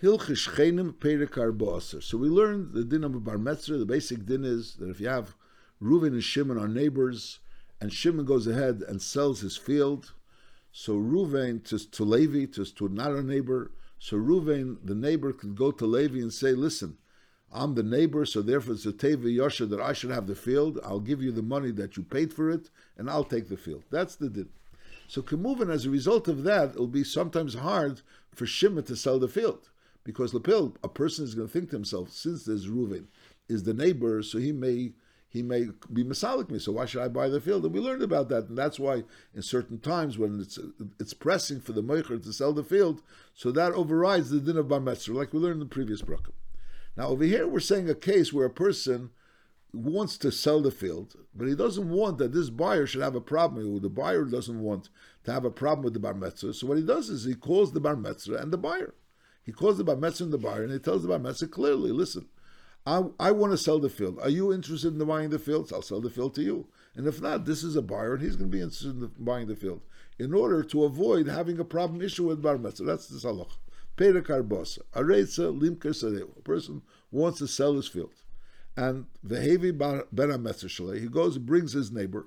So we learned the din of Bar Metzra. The basic din is that if you have Reuven and Shimon are neighbors, and Shimon goes ahead and sells his field, so Reuven to, to Levi, to, to not a neighbor, so Reuven, the neighbor, could go to Levi and say, listen, I'm the neighbor, so therefore it's a Teva Yosha that I should have the field. I'll give you the money that you paid for it, and I'll take the field. That's the din. So Kemuvan, as a result of that, it'll be sometimes hard for Shimon to sell the field. Because Lapil, a person is going to think to himself, since there's Reuven, is the neighbor, so he may he may be masalik me. So why should I buy the field? And we learned about that, and that's why in certain times when it's it's pressing for the moicher to sell the field, so that overrides the din of bar like we learned in the previous bracha. Now over here we're saying a case where a person wants to sell the field, but he doesn't want that this buyer should have a problem. The buyer doesn't want to have a problem with the bar metzer. So what he does is he calls the bar metzer and the buyer. He calls the Bar Metzer and the buyer, and he tells the Bar clearly, listen, I, I want to sell the field. Are you interested in buying the field? I'll sell the field to you. And if not, this is a buyer, and he's going to be interested in buying the field in order to avoid having a problem issue with Bar. That's the salach. Perekar bosa. Areitza limker A person wants to sell his field. And Vehevi ben Metzger he goes and brings his neighbor.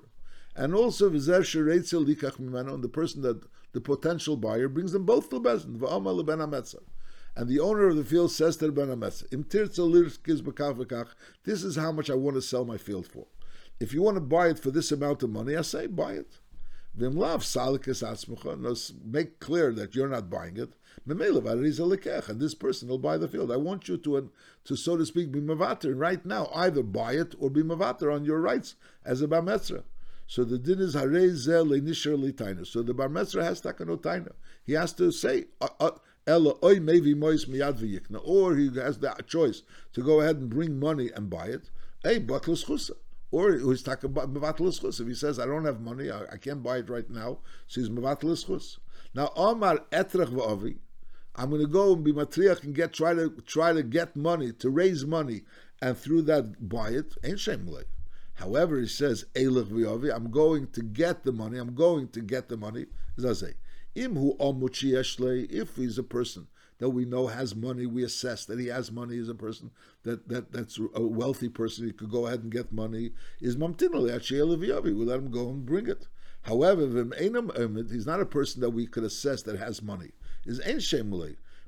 And also Vizer Shereitza likach mimano, and the person that the potential buyer brings them both to the Bezin. V'ama leben Metzger and the owner of the field says to the Ben this is how much I want to sell my field for. If you want to buy it for this amount of money, I say buy it. Make clear that you're not buying it. And this person will buy the field. I want you to, to so to speak, be mavater right now. Either buy it or be mavater on your rights as a bametzra. So the din is harei So the bametzra has takanotaina. He has to say, uh, uh, Or he has that choice to go ahead and bring money and buy it. A batlus chusa, or he's talking about mevatlus chus. If he says I don't have money, I, I, can't buy it right now, so he's mevatlus chus. Now Omar etrach v'avi, I'm going to go and be matriach and get try to try to get money to raise money and through that buy it. Ain't shame However, he says elich v'avi, I'm going to get the money. I'm going to get the money. As I say. If he's a person that we know has money, we assess that he has money as a person that, that that's a wealthy person, he could go ahead and get money, is mamtinali we let him go and bring it. However, if he's not a person that we could assess that has money. Is ein.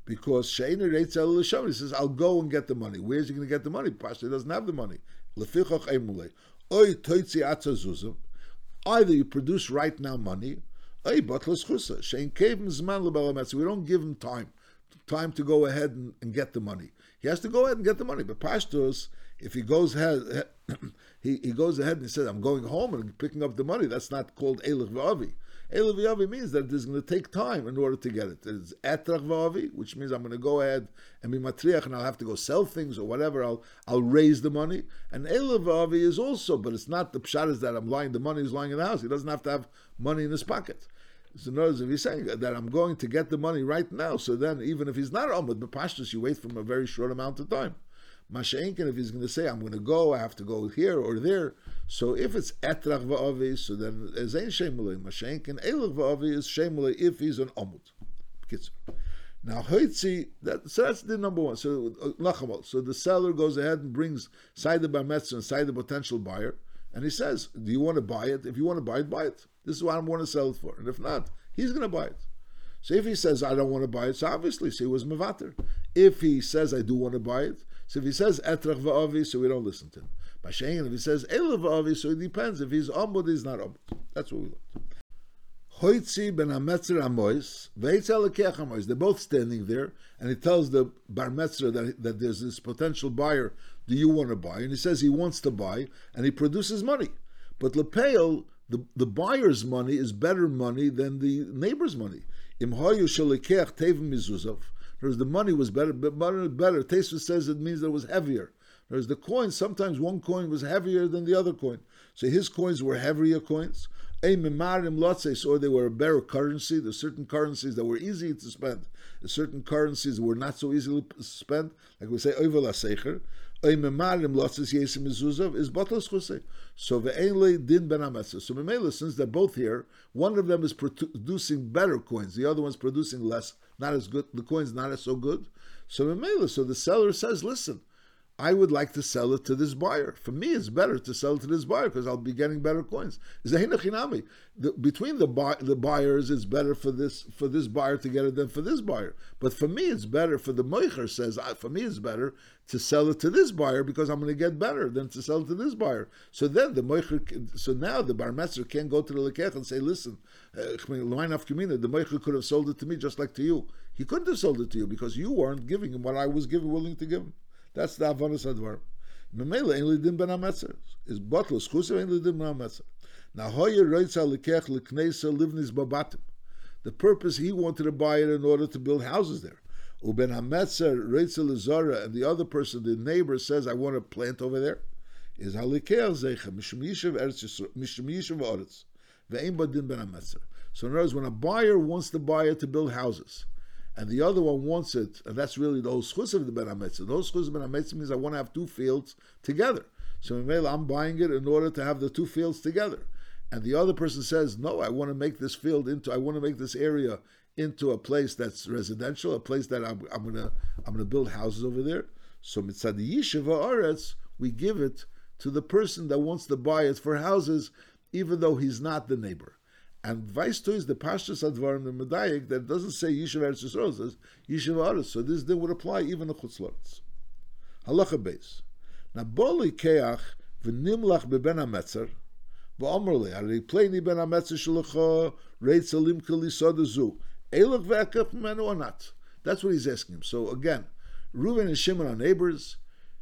Because Shaina He says, I'll go and get the money. Where's he going to get the money? Pastor doesn't have the money. Either you produce right now money, we don't give him time, time to go ahead and, and, get the money. He has to go ahead and get the money. But pastors, if he goes ahead, he, he goes ahead and he says, "I'm going home and picking up the money." That's not called elich v'avi. Elich v'avi means that it's going to take time in order to get it. It's etrach v'avi, which means I'm going to go ahead and be matriach, and I'll have to go sell things or whatever. I'll I'll raise the money. And elich v'avi is also, but it's not the pshat is that I'm lying. The money is lying in the house. He doesn't have to have money in his pocket. So notice if he's saying that I'm going to get the money right now, so then even if he's not on with the pashtus, you wait from a very short amount of time. Masha'inkin, if he's going to say, I'm going to go, I have to go here or there. So if it's etrach va'avi, so then ain't shemulei. Masha'inkin, elach va'avi is shemulei if he's an omut. Now, Hoitzi, that, so that's the number one. So, uh, so the seller goes ahead and brings side the and side the potential buyer, and he says, Do you want to buy it? If you want to buy it, buy it. This is what I'm going to sell it for. And if not, he's going to buy it. So if he says, I don't want to buy it, so obviously, so he was Mavater. If he says, I do want to buy it, so if he says, Etrach va'avi, so we don't listen to him. Bashayin, if he says, Elav va'avi, so it depends. If he's Amud, he's not Amud. That's what we learned. Hoitzi ben Ametzer Amois, Veitzel Amois. They're both standing there, and he tells the Bar Metzer that, that there's this potential buyer. Do you want to buy? And he says he wants to buy, and he produces money. But Lepeil, the, the buyer's money is better money than the neighbor's money. Whereas the money was better, better. better. Tesis says it means that it was heavier. Whereas the coin, sometimes one coin was heavier than the other coin. So his coins were heavier coins. Or they were a better currency. There's certain currencies that were easy to spend. Certain currencies were not so easily spent. Like we say, Oivel is batlas chusay. So ve'enle din ben ametza. So memela, since they're both here, one of them is producing better coins, the other one's producing less not as good. The coin's not as so good. So so the seller says, listen, I would like to sell it to this buyer. For me, it's better to sell it to this buyer because I'll be getting better coins. Between the the buyers, it's better for this for this buyer to get it than for this buyer. But for me, it's better. For the moicher says, ah, for me, it's better to sell it to this buyer because I'm going to get better than to sell it to this buyer. So then the moicher, so now the bar can't go to the lekech and say, listen, eh, community, the moicher could have sold it to me just like to you. He couldn't have sold it to you because you weren't giving him what I was giving, willing to give him. That's the avonis advar. Memela ein lidim ben ametzer. Is bottle schuser ein lidim ben ametzer. Now hoye roitza lekech leknesa livnis babatim. The purpose he wanted to buy it in order to build houses there. Uben hametzer roitza lezara, and the other person, the neighbor, says, "I want to plant over there." Is halikeh zecha mishum yishav eretz ve'im badin ben hametzer. So in other words, when a buyer wants to buy it to build houses, and the other one wants it, and that's really the whole schus of the Ben HaMetzah. The whole schus of Ben means I want to have two fields together. So I'm buying it in order to have the two fields together. And the other person says, no, I want to make this field into, I want to make this area into a place that's residential, a place that I'm, I'm gonna I'm gonna build houses over there. So mitzad yishiva aretz, we give it to the person that wants to buy it for houses, even though he's not the neighbor. And vice to is the Pashtus Advarim, the Medayik, that doesn't say Yishuv Eretz Yisrael, it says Yishuv Aretz. So this thing would apply even to Chutz Loretz. Halacha Beis. Now, Boli Keach v'nimlach beben HaMetzer, v'omrli, הרי פלני בן המצר שלך, רצה למכה ליסוד הזו, אלך ואקף ממנו or not? That's what he's asking him. So again, Reuven and Shimon are neighbors.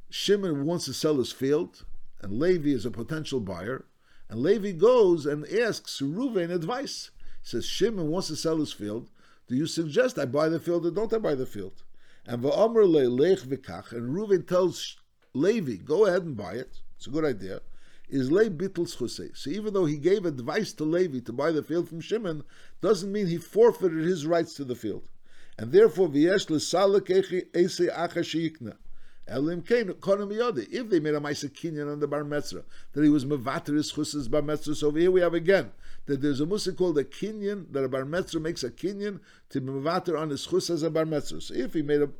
Shimon wants to sell his field, and Levi is a potential buyer. And Levi goes and asks Reuven advice. He says, Shimon wants to sell his field. Do you suggest I buy the field or don't I buy the field? And lech v'kach, and Reuven tells Levi, go ahead and buy it. It's a good idea. Is Le bittel schusei. So even though he gave advice to Levi to buy the field from Shimon, doesn't mean he forfeited his rights to the field. And therefore, v'yesh l'salek eche acha Elim If they made a Maisa Kinyan on the Bar Metzra, that he was Mavater his chusas Bar Metzra. So over here we have again that there's a Musa called a Kinyan, that a Bar Metzra makes a Kinyan to be on his chusas a Bar Metzra. So if he made a,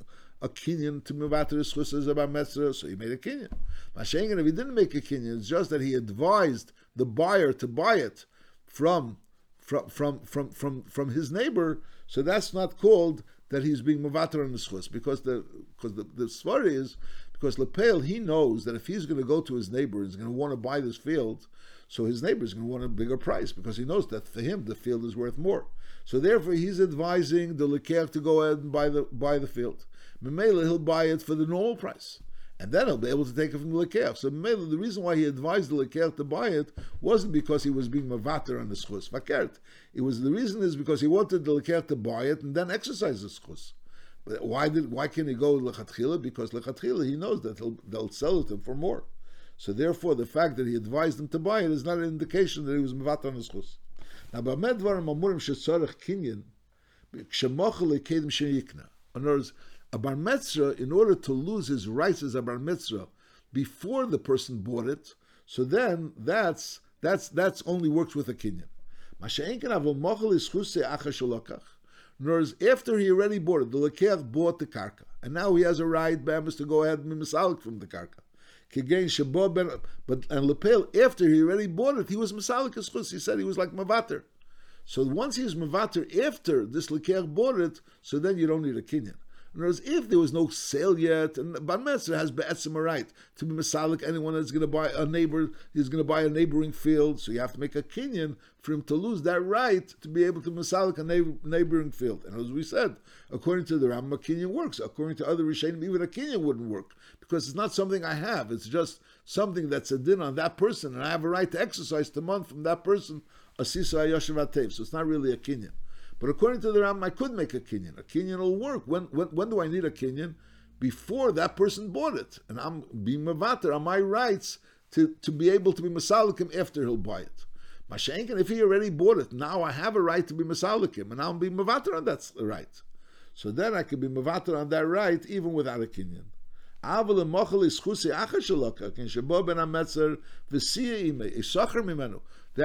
a Kinyan to Mavater his chusas Bar Metzra, so he made a Kinyan. Mashengan, if he didn't make a Kinyan, it's just that he advised the buyer to buy it from from from from from, from his neighbor, so that's not called that he's being mavater on the schus because the because the, the svar is because Lepel he knows that if he's going to go to his neighbor he's going to want to buy this field, so his neighbor is going to want a bigger price because he knows that for him the field is worth more. So therefore he's advising the leker to go ahead and buy the buy the field. Memela he'll buy it for the normal price and then he'll be able to take it from the Lekech. So the reason why he advised the Lekech to buy it wasn't because he was being mavater on the schus, fakert. It was the reason is because he wanted the Lekech to buy it and then exercise the schus. But why did why can he go lechatchila? Because lechatchila he knows that they'll sell it to him for more. So therefore, the fact that he advised them to buy it is not an indication that he was mavater on the schus. Now, b'amedvarim amurim shetzarech kinyan, k'shemochel lekedim sheyikna. In other words, a bar metzra, in order to lose his rights as a bar metzra before the person bought it, so then that's that's that's only works with a kinyan. Nor is after he already bought it, the lekeach bought the karka, and now he has a right, Bambus, to go ahead and misalik from the karka. But and lepel after he already bought it, he was misalik He said he was like mavater. So once he's mavater after this lekeach bought it, so then you don't need a kinyan. Words, if there was no sale yet, and Bar Metzra has be'etzim a right to be Masalik, anyone that's going to buy a neighbor, is going to buy a neighboring field, so you have to make a kinyan for him to lose that right to be able to Masalik a neighbor, neighboring field. And as we said, according to the Ram, a kinyan works. According to other Rishonim, even a kinyan wouldn't work, because it's not something I have, it's just something that's a din on that person, and I have a right to exercise the month from that person, a sisa ayoshav So it's not really a kinyan. But according to the Ram, I could make a kinyan. A kinyan will work. When, when, when do I need a kinyan? Before that person bought it. And I'm being mavater on my rights to, to be able to be masalikim after he'll buy it. Mashenkin, if he already bought it, now I have a right to be masalikim, and I'm being mavater on that right. So then I can be mavater on that right even without a kinyan. The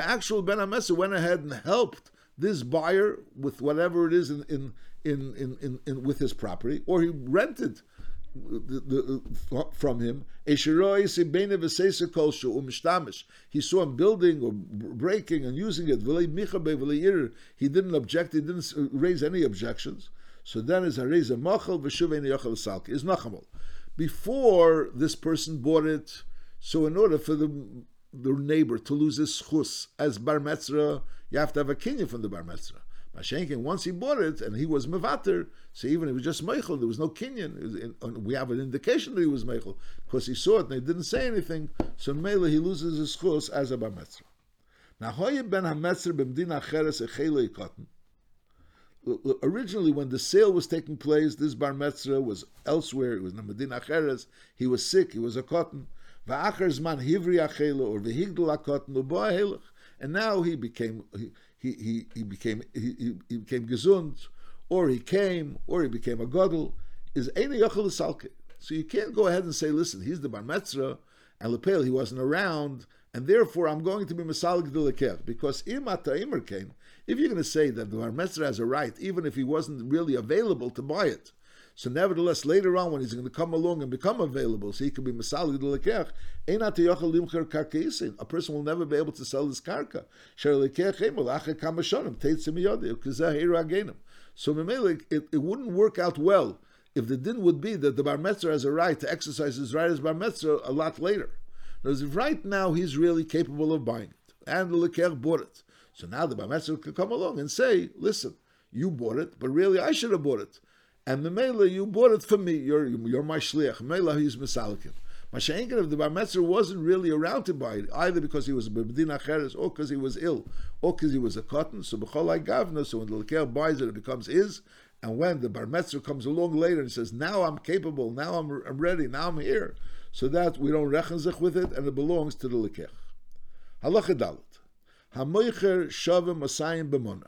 actual Ben HaMetzer went ahead and helped this buyer with whatever it is in, in, in, in, in, in with his property, or he rented the, the, from him. He saw him building or breaking and using it. He didn't object. He didn't uh, raise any objections. So then is hareza machal v'shuvein yachal salki is nachamal. Before this person bought it, so in order for the the neighbor to lose his chus as bar metzra, you have to have a kinyan from the bar metzra. Mashenkin, once he bought it and he was mevater, so even if it was just meichel, there was no kinyan. We have an indication that he was meichel because he saw it and he didn't say anything. So mele he loses his chus as a bar. Now, ben hametzra b'mdina cheres echele originally when the sale was taking place, this bar metzra was elsewhere. It was in Medina Cheres. He was sick. He was a cotton. Man hivri or And now he became he he, he became he, he became gesund, or he came, or he became a godel. Is eine yochel salke. So you can't go ahead and say, listen, he's the bar metzra, and lepel he wasn't around, and therefore I'm going to be masalik de because imata imer came if you're going to say that the Bar has a right, even if he wasn't really available to buy it, so nevertheless, later on, when he's going to come along and become available, so he can be masali lekech, a person will never be able to sell his karka. So it, it wouldn't work out well if the din would be that the bar metzer has a right to exercise his right as bar metzer a lot later. Because right now he's really capable of buying it, and the lekech bought it. So now the bar Bametzer could come along and say, listen, you bought it, but really I should have bought it. And the Mela, you bought it for me. You're, you're my shliach. Mela, he's Masalikim. If the Bar wasn't really around to buy it, either because he was a Bebedin Acheres, or because he was ill, or because he was a cotton, so B'cholai Gavna, so when the Leker buys it, it becomes his, and when the Bar comes along later and says, now I'm capable, now I'm, I'm ready, now I'm here, so that we don't rechenzich with it, and it belongs to the Leker. Halacha Dalit. Hamoicher Shava Masayim B'mona.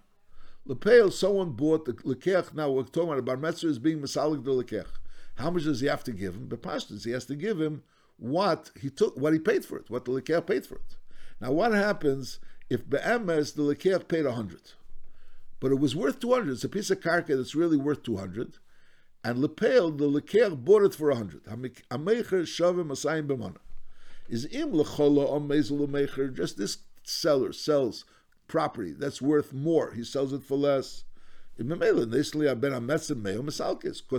Lepel, someone bought the lekech. Now we're talking about bar metzra is being masalik the lekech. How much does he have to give him? Bepashtas, he has to give him what he took, what he paid for it, what the lekech paid for it. Now, what happens if be'emes the lekech paid hundred, but it was worth two hundred? It's a piece of karka that's really worth two hundred, and lepel the lekech bought it for hundred. Hamecher shavim masayim b'mona. Is im lechola om mezel just this seller sells property that's worth more, he sells it for less. Because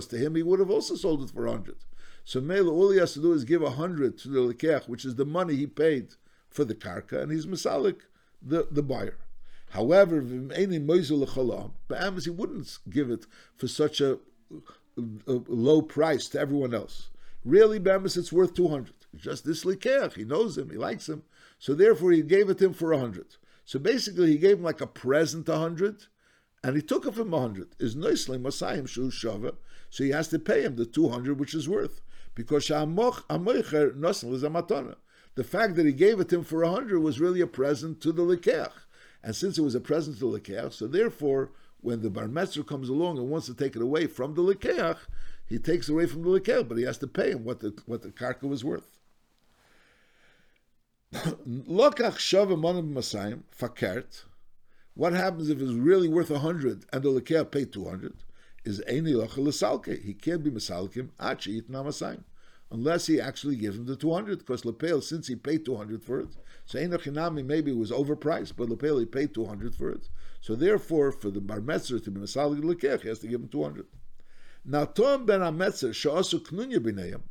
to him he would have also sold it for a hundred. So Mela, all he has to do is give a hundred to the lekech, which is the money he paid for the karka, and he's masalik, the, the buyer. However, he wouldn't give it for such a, a, low price to everyone else. Really, Bamis, it's worth 200. Just this likech, he knows him, he likes him. So therefore, he gave it him for 100. So basically, he gave him like a present a 100, and he took it from 100. Is noisle masayim shu shava, so he has to pay him the 200 which is worth. Because amoicher nosel is a matana. The fact that he gave it to him for a 100 was really a present to the likech. And since it was a present to the likech, so therefore, when the bar comes along and wants to take it away from the likech, he takes away from the lekel, but he has to pay him what the what the karka was worth. Lokach shava manim masayim fakert. What happens if it's really worth a hundred and the lekel paid two hundred? Is eini lesalke? He can't be masalkim achi itna masayim unless he actually gives him the 200, because Lepel, since he paid 200 for it, so Einachinami maybe was overpriced, but Lepel he paid 200 for it. So therefore, for the Bar Metzer to be Masalik Lekech, he has to give him 200. Now, Tom ben Ametzer, Sha'asu Knunya B'neiam,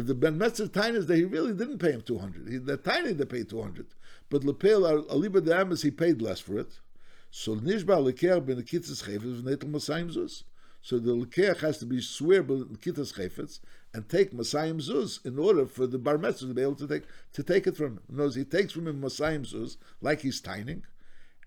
if the Ben Metzer Tainas that he really didn't pay him 200, he, the Taina they paid 200, but Lepel, Aliba de Amas, he paid less for it. So Nishba Leker ben Kitzes Chefetz v'netel Masayim Zuz. So the Leker has to be swear by Kitzes Chefetz and take Masayim Zuz in order for the Bar Metzer to be able to take to take it from him. Knows he takes from him Masayim Zuz like he's tining,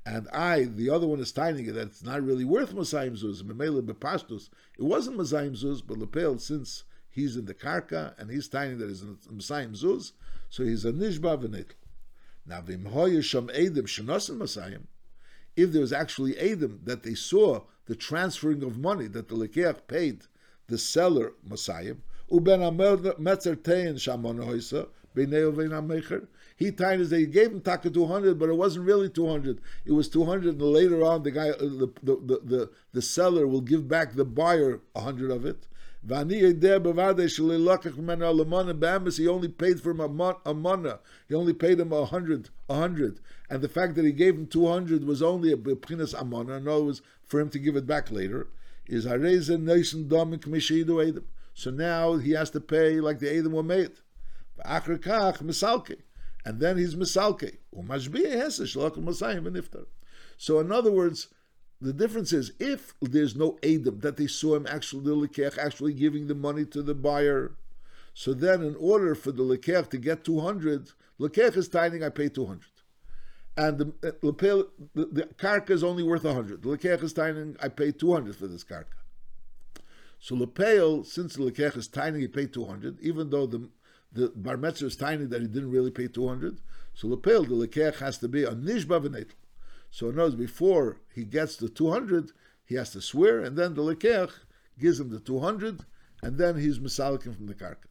and I, the other one is tiny, that it's not really worth Masayim Zuz, Memele Bepashtus. It wasn't Masayim Zuz, but Lepel, since he's in the Karka and he's tiny that is in Masayim Zuz, so he's a Nishba V'nitl. Now, Shenosim Masayim, if there was actually Edim that they saw the transferring of money that the Lekeach paid the seller Masayim, Uben Metzer Tein Shamon. He tainas that he gave him taka 200, but it wasn't really 200. It was 200, and later on the guy, uh, the, the, the, the, the seller will give back the buyer 100 of it. He only paid for him a, mon, a mana. He only paid him a hundred, a hundred, and the fact that he gave him two hundred was only a b'chinas amana. In other words, for him to give it back later. Is hareza nation dom kamishidu edom. So now he has to pay like the edom were made. Kach misalke, and then he's misalke. So in other words the difference is if there's no Adam, that they saw him actually, the Lekech, actually giving the money to the buyer. So then, in order for the Lekech to get 200, Lekech is tithing, I pay 200. And the, uh, the, the karka is only worth 100. The Lekech is tithing, I pay 200 for this karka. So Lepel, since the Lekech is tithing, he paid 200, even though the the Bar Metzer is tiny that he didn't really pay 200. So Lepel, the Lekech has to be a Nishba. So in knows before he gets the 200, he has to swear, and then the Lekech gives him the 200, and then he's Misalikim from the Karka.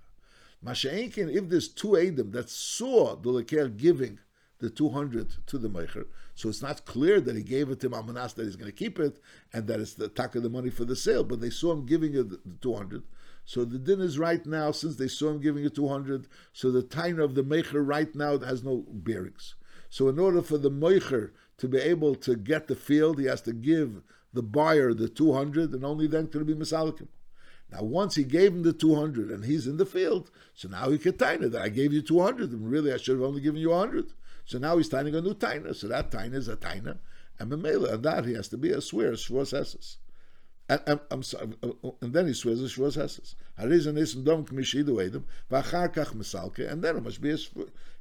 Masha'inkin, if there's two Adam that saw the Lekech giving the 200 to the Meicher, so it's not clear that he gave it to Mamanas that he's going to keep it, and that it's the taka the money for the sale, but they saw him giving it the 200. So the din is right now, since they saw him giving it 200, so the time of the Meicher right now has no bearings. So in order for the Meicher to be able to get the field, he has to give the buyer the 200, and only then can it be Misalikim. Now, once he gave him the 200 and he's in the field, so now he can taina that I gave you 200, and really I should have only given you 100. So now he's taining a new taina. So that taina is a taina, and Memela, and that he has to be a swear, Shvos Esses. And, I'm sorry, uh, uh, and then he swears a Shvos Esses. Harizan Nisim Dom Kamishidu Edom, Vachar Kach Misalke, and then it must be a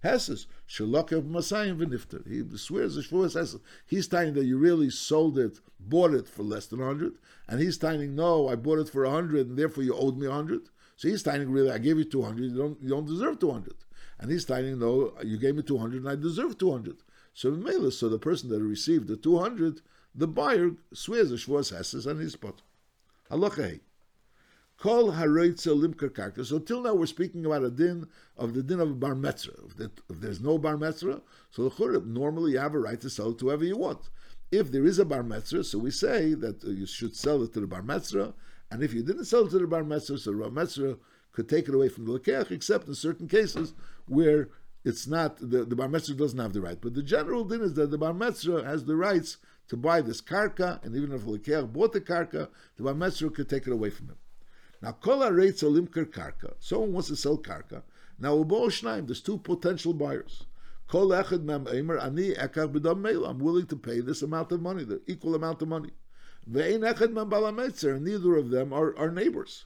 Hesses. Shalokav Masayim V'nifter. He swears a Shvus Hesses. He's telling that you really sold it, bought it for less than 100, and he's telling, no, I bought it for 100, and therefore you owed me 100. So he's telling, really, I gave you 200, you don't, you don't deserve 200. And he's telling, no, you gave me 200, and I deserve 200. So Mela, so the person that received the 200, the buyer swears a Shvus Hesses, and he's put. Halacha Kol haroitza limker karka. So till now we're speaking about a din of the din of a bar metzra. If, if there's no bar metzra, so the churib, normally you have a right to sell it to whoever you want. If there is a bar metzra, so we say that uh, you should sell it to the bar metzra, and if you didn't sell it to the bar metzra, so the bar metzra could take it away from the lekech, except in certain cases where it's not the, the bar metzra doesn't have the right. But the general din is that the bar metzra has the rights to buy this karka, and even if the lekech bought the karka, the bar metzra could take it away from him. Now, kol rates limker karka. Someone wants to sell karka. Now, ubo shnaim. There's two potential buyers. Kol echad mem eimer ani ekar b'dam meil. I'm willing to pay this amount of money, the equal amount of money. Ve'ein echad mem balametzer. And neither of them are, are neighbors.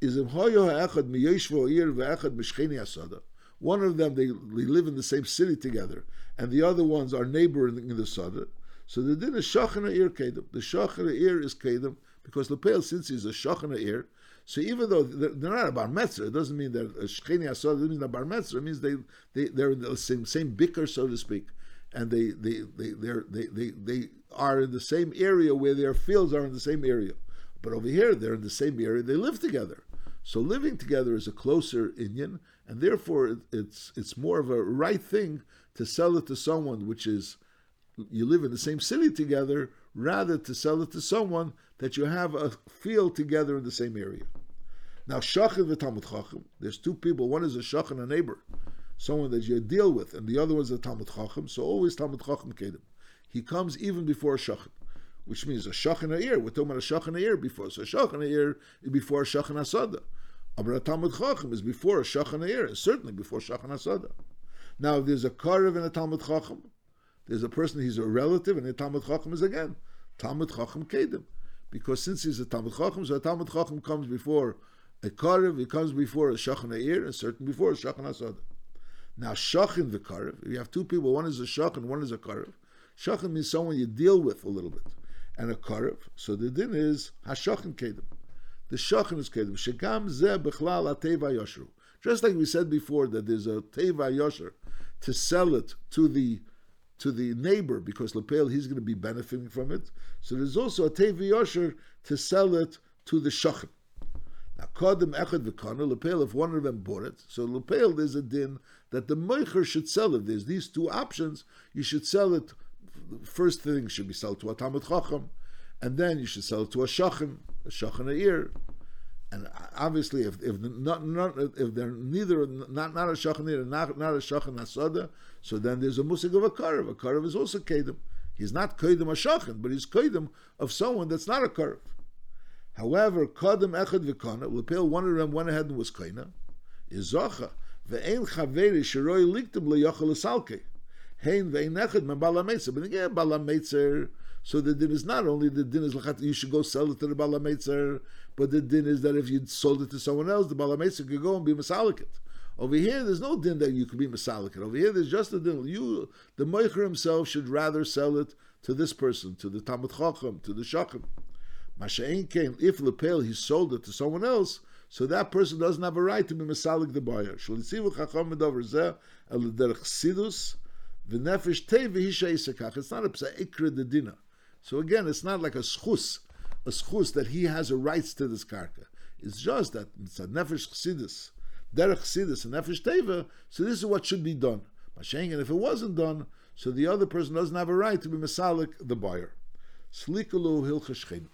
Is im ha'echad miyeshvo ir ve'echad mishcheni asada. One of them, they, they live in the same city together, and the other ones are neighbor in, in the sada. So the din is shachana ir kedem. The shachana ir is kedem because Lepel, since he's a shachana ir, so even though they're not a bar it doesn't mean that shcheni asod doesn't mean a bar metzra. It means they they they're in the same same bicker, so to speak, and they they they they're, they they they are in the same area where their fields are in the same area. But over here, they're in the same area. They live together. So living together is a closer Indian, and therefore it's it's more of a right thing to sell it to someone which is you live in the same city together, rather to sell it to someone that you have a field together in the same area. Now, Shachin and Talmud Chacham, there's two people. One is a Shachin, a neighbor, someone that you deal with, and the other one is a Talmud Chacham. So always Talmud Chacham Kedim. He comes even before a Shachin, which means a Shachin ear. We're talking about a Shachin ear before. So a Shachin ear is before a Shachin Asada. But a Talmud Chacham is before a Shachin ear, and certainly before Shachin Asada. Now, if there's a Karev and a Talmud Chacham, there's a person, he's a relative, and a Talmud Chacham is again. Talmud Chacham Kedim because since he's a Talmud Chacham, so a Talmud Chacham comes before a Karev, he comes before a Shachan Eir, and certain before a Shachan Asad. Now, Shachan the Karev, you have two people, one is a Shachan, one is a Karev. Shachan means someone you deal with a little bit, and a Karev. So the din is Hashachan Kedem. The Shachan is Kedem. Shekam Zeh Bechlal Ateva Yoshru. Just like we said before, that there's a Teva Yosher to sell it to the to the neighbor because Lepel he's going to be benefiting from it. So there's also a Tevi Yosher to sell it to the Shachan. Now, Kodim echad v'kana, lepel, if one of them bought it, so lepel, there's a din that the moicher should sell it. There's these two options, you should sell it, first thing should be sold to a Talmud Chacham, and then you should sell it to a Shachan, a Shachan a ear. And obviously, if if not, not if they're neither not not a shachan and not not a shachan asada, so then there's a musig of a karev. A karev is also kedem. He's not kedem a shachan, but he's kedem of someone that's not a karev. However, kadem echad v'kana, lepel one of them went ahead and was kaina, is zacha ve'ein chaveri sheroi liktem leyachal esalke. Hein ve'ein echad me balametzer. But again, balametzer. So the din is not only the din is lachat, you should go sell it to the balametzer, but the din is that if you sold it to someone else, the balametzer could go and be masaliket. Over here, there's no din that you could be masaliket. Over here, there's just a din. You, the moicher himself, should rather sell it to this person, to the Talmud Chacham, to the Shacham. Masha'in came, if Lepel, he sold it to someone else, so that person doesn't have a right to be masalik the buyer. Shalisivu chacham medavar zeh el derech sidus v'nefesh tei v'hisha isekach. It's not a psa'ikra de dina. So again, it's not like a schus, a schus that he has a rights to this karka. It's just that it's a nefesh chsidus, derech chsidus, and nefesh teva. So this is what should be done. And if it wasn't done, so the other person doesn't have a right to be masalik the buyer. Slikalu hilchashchenu.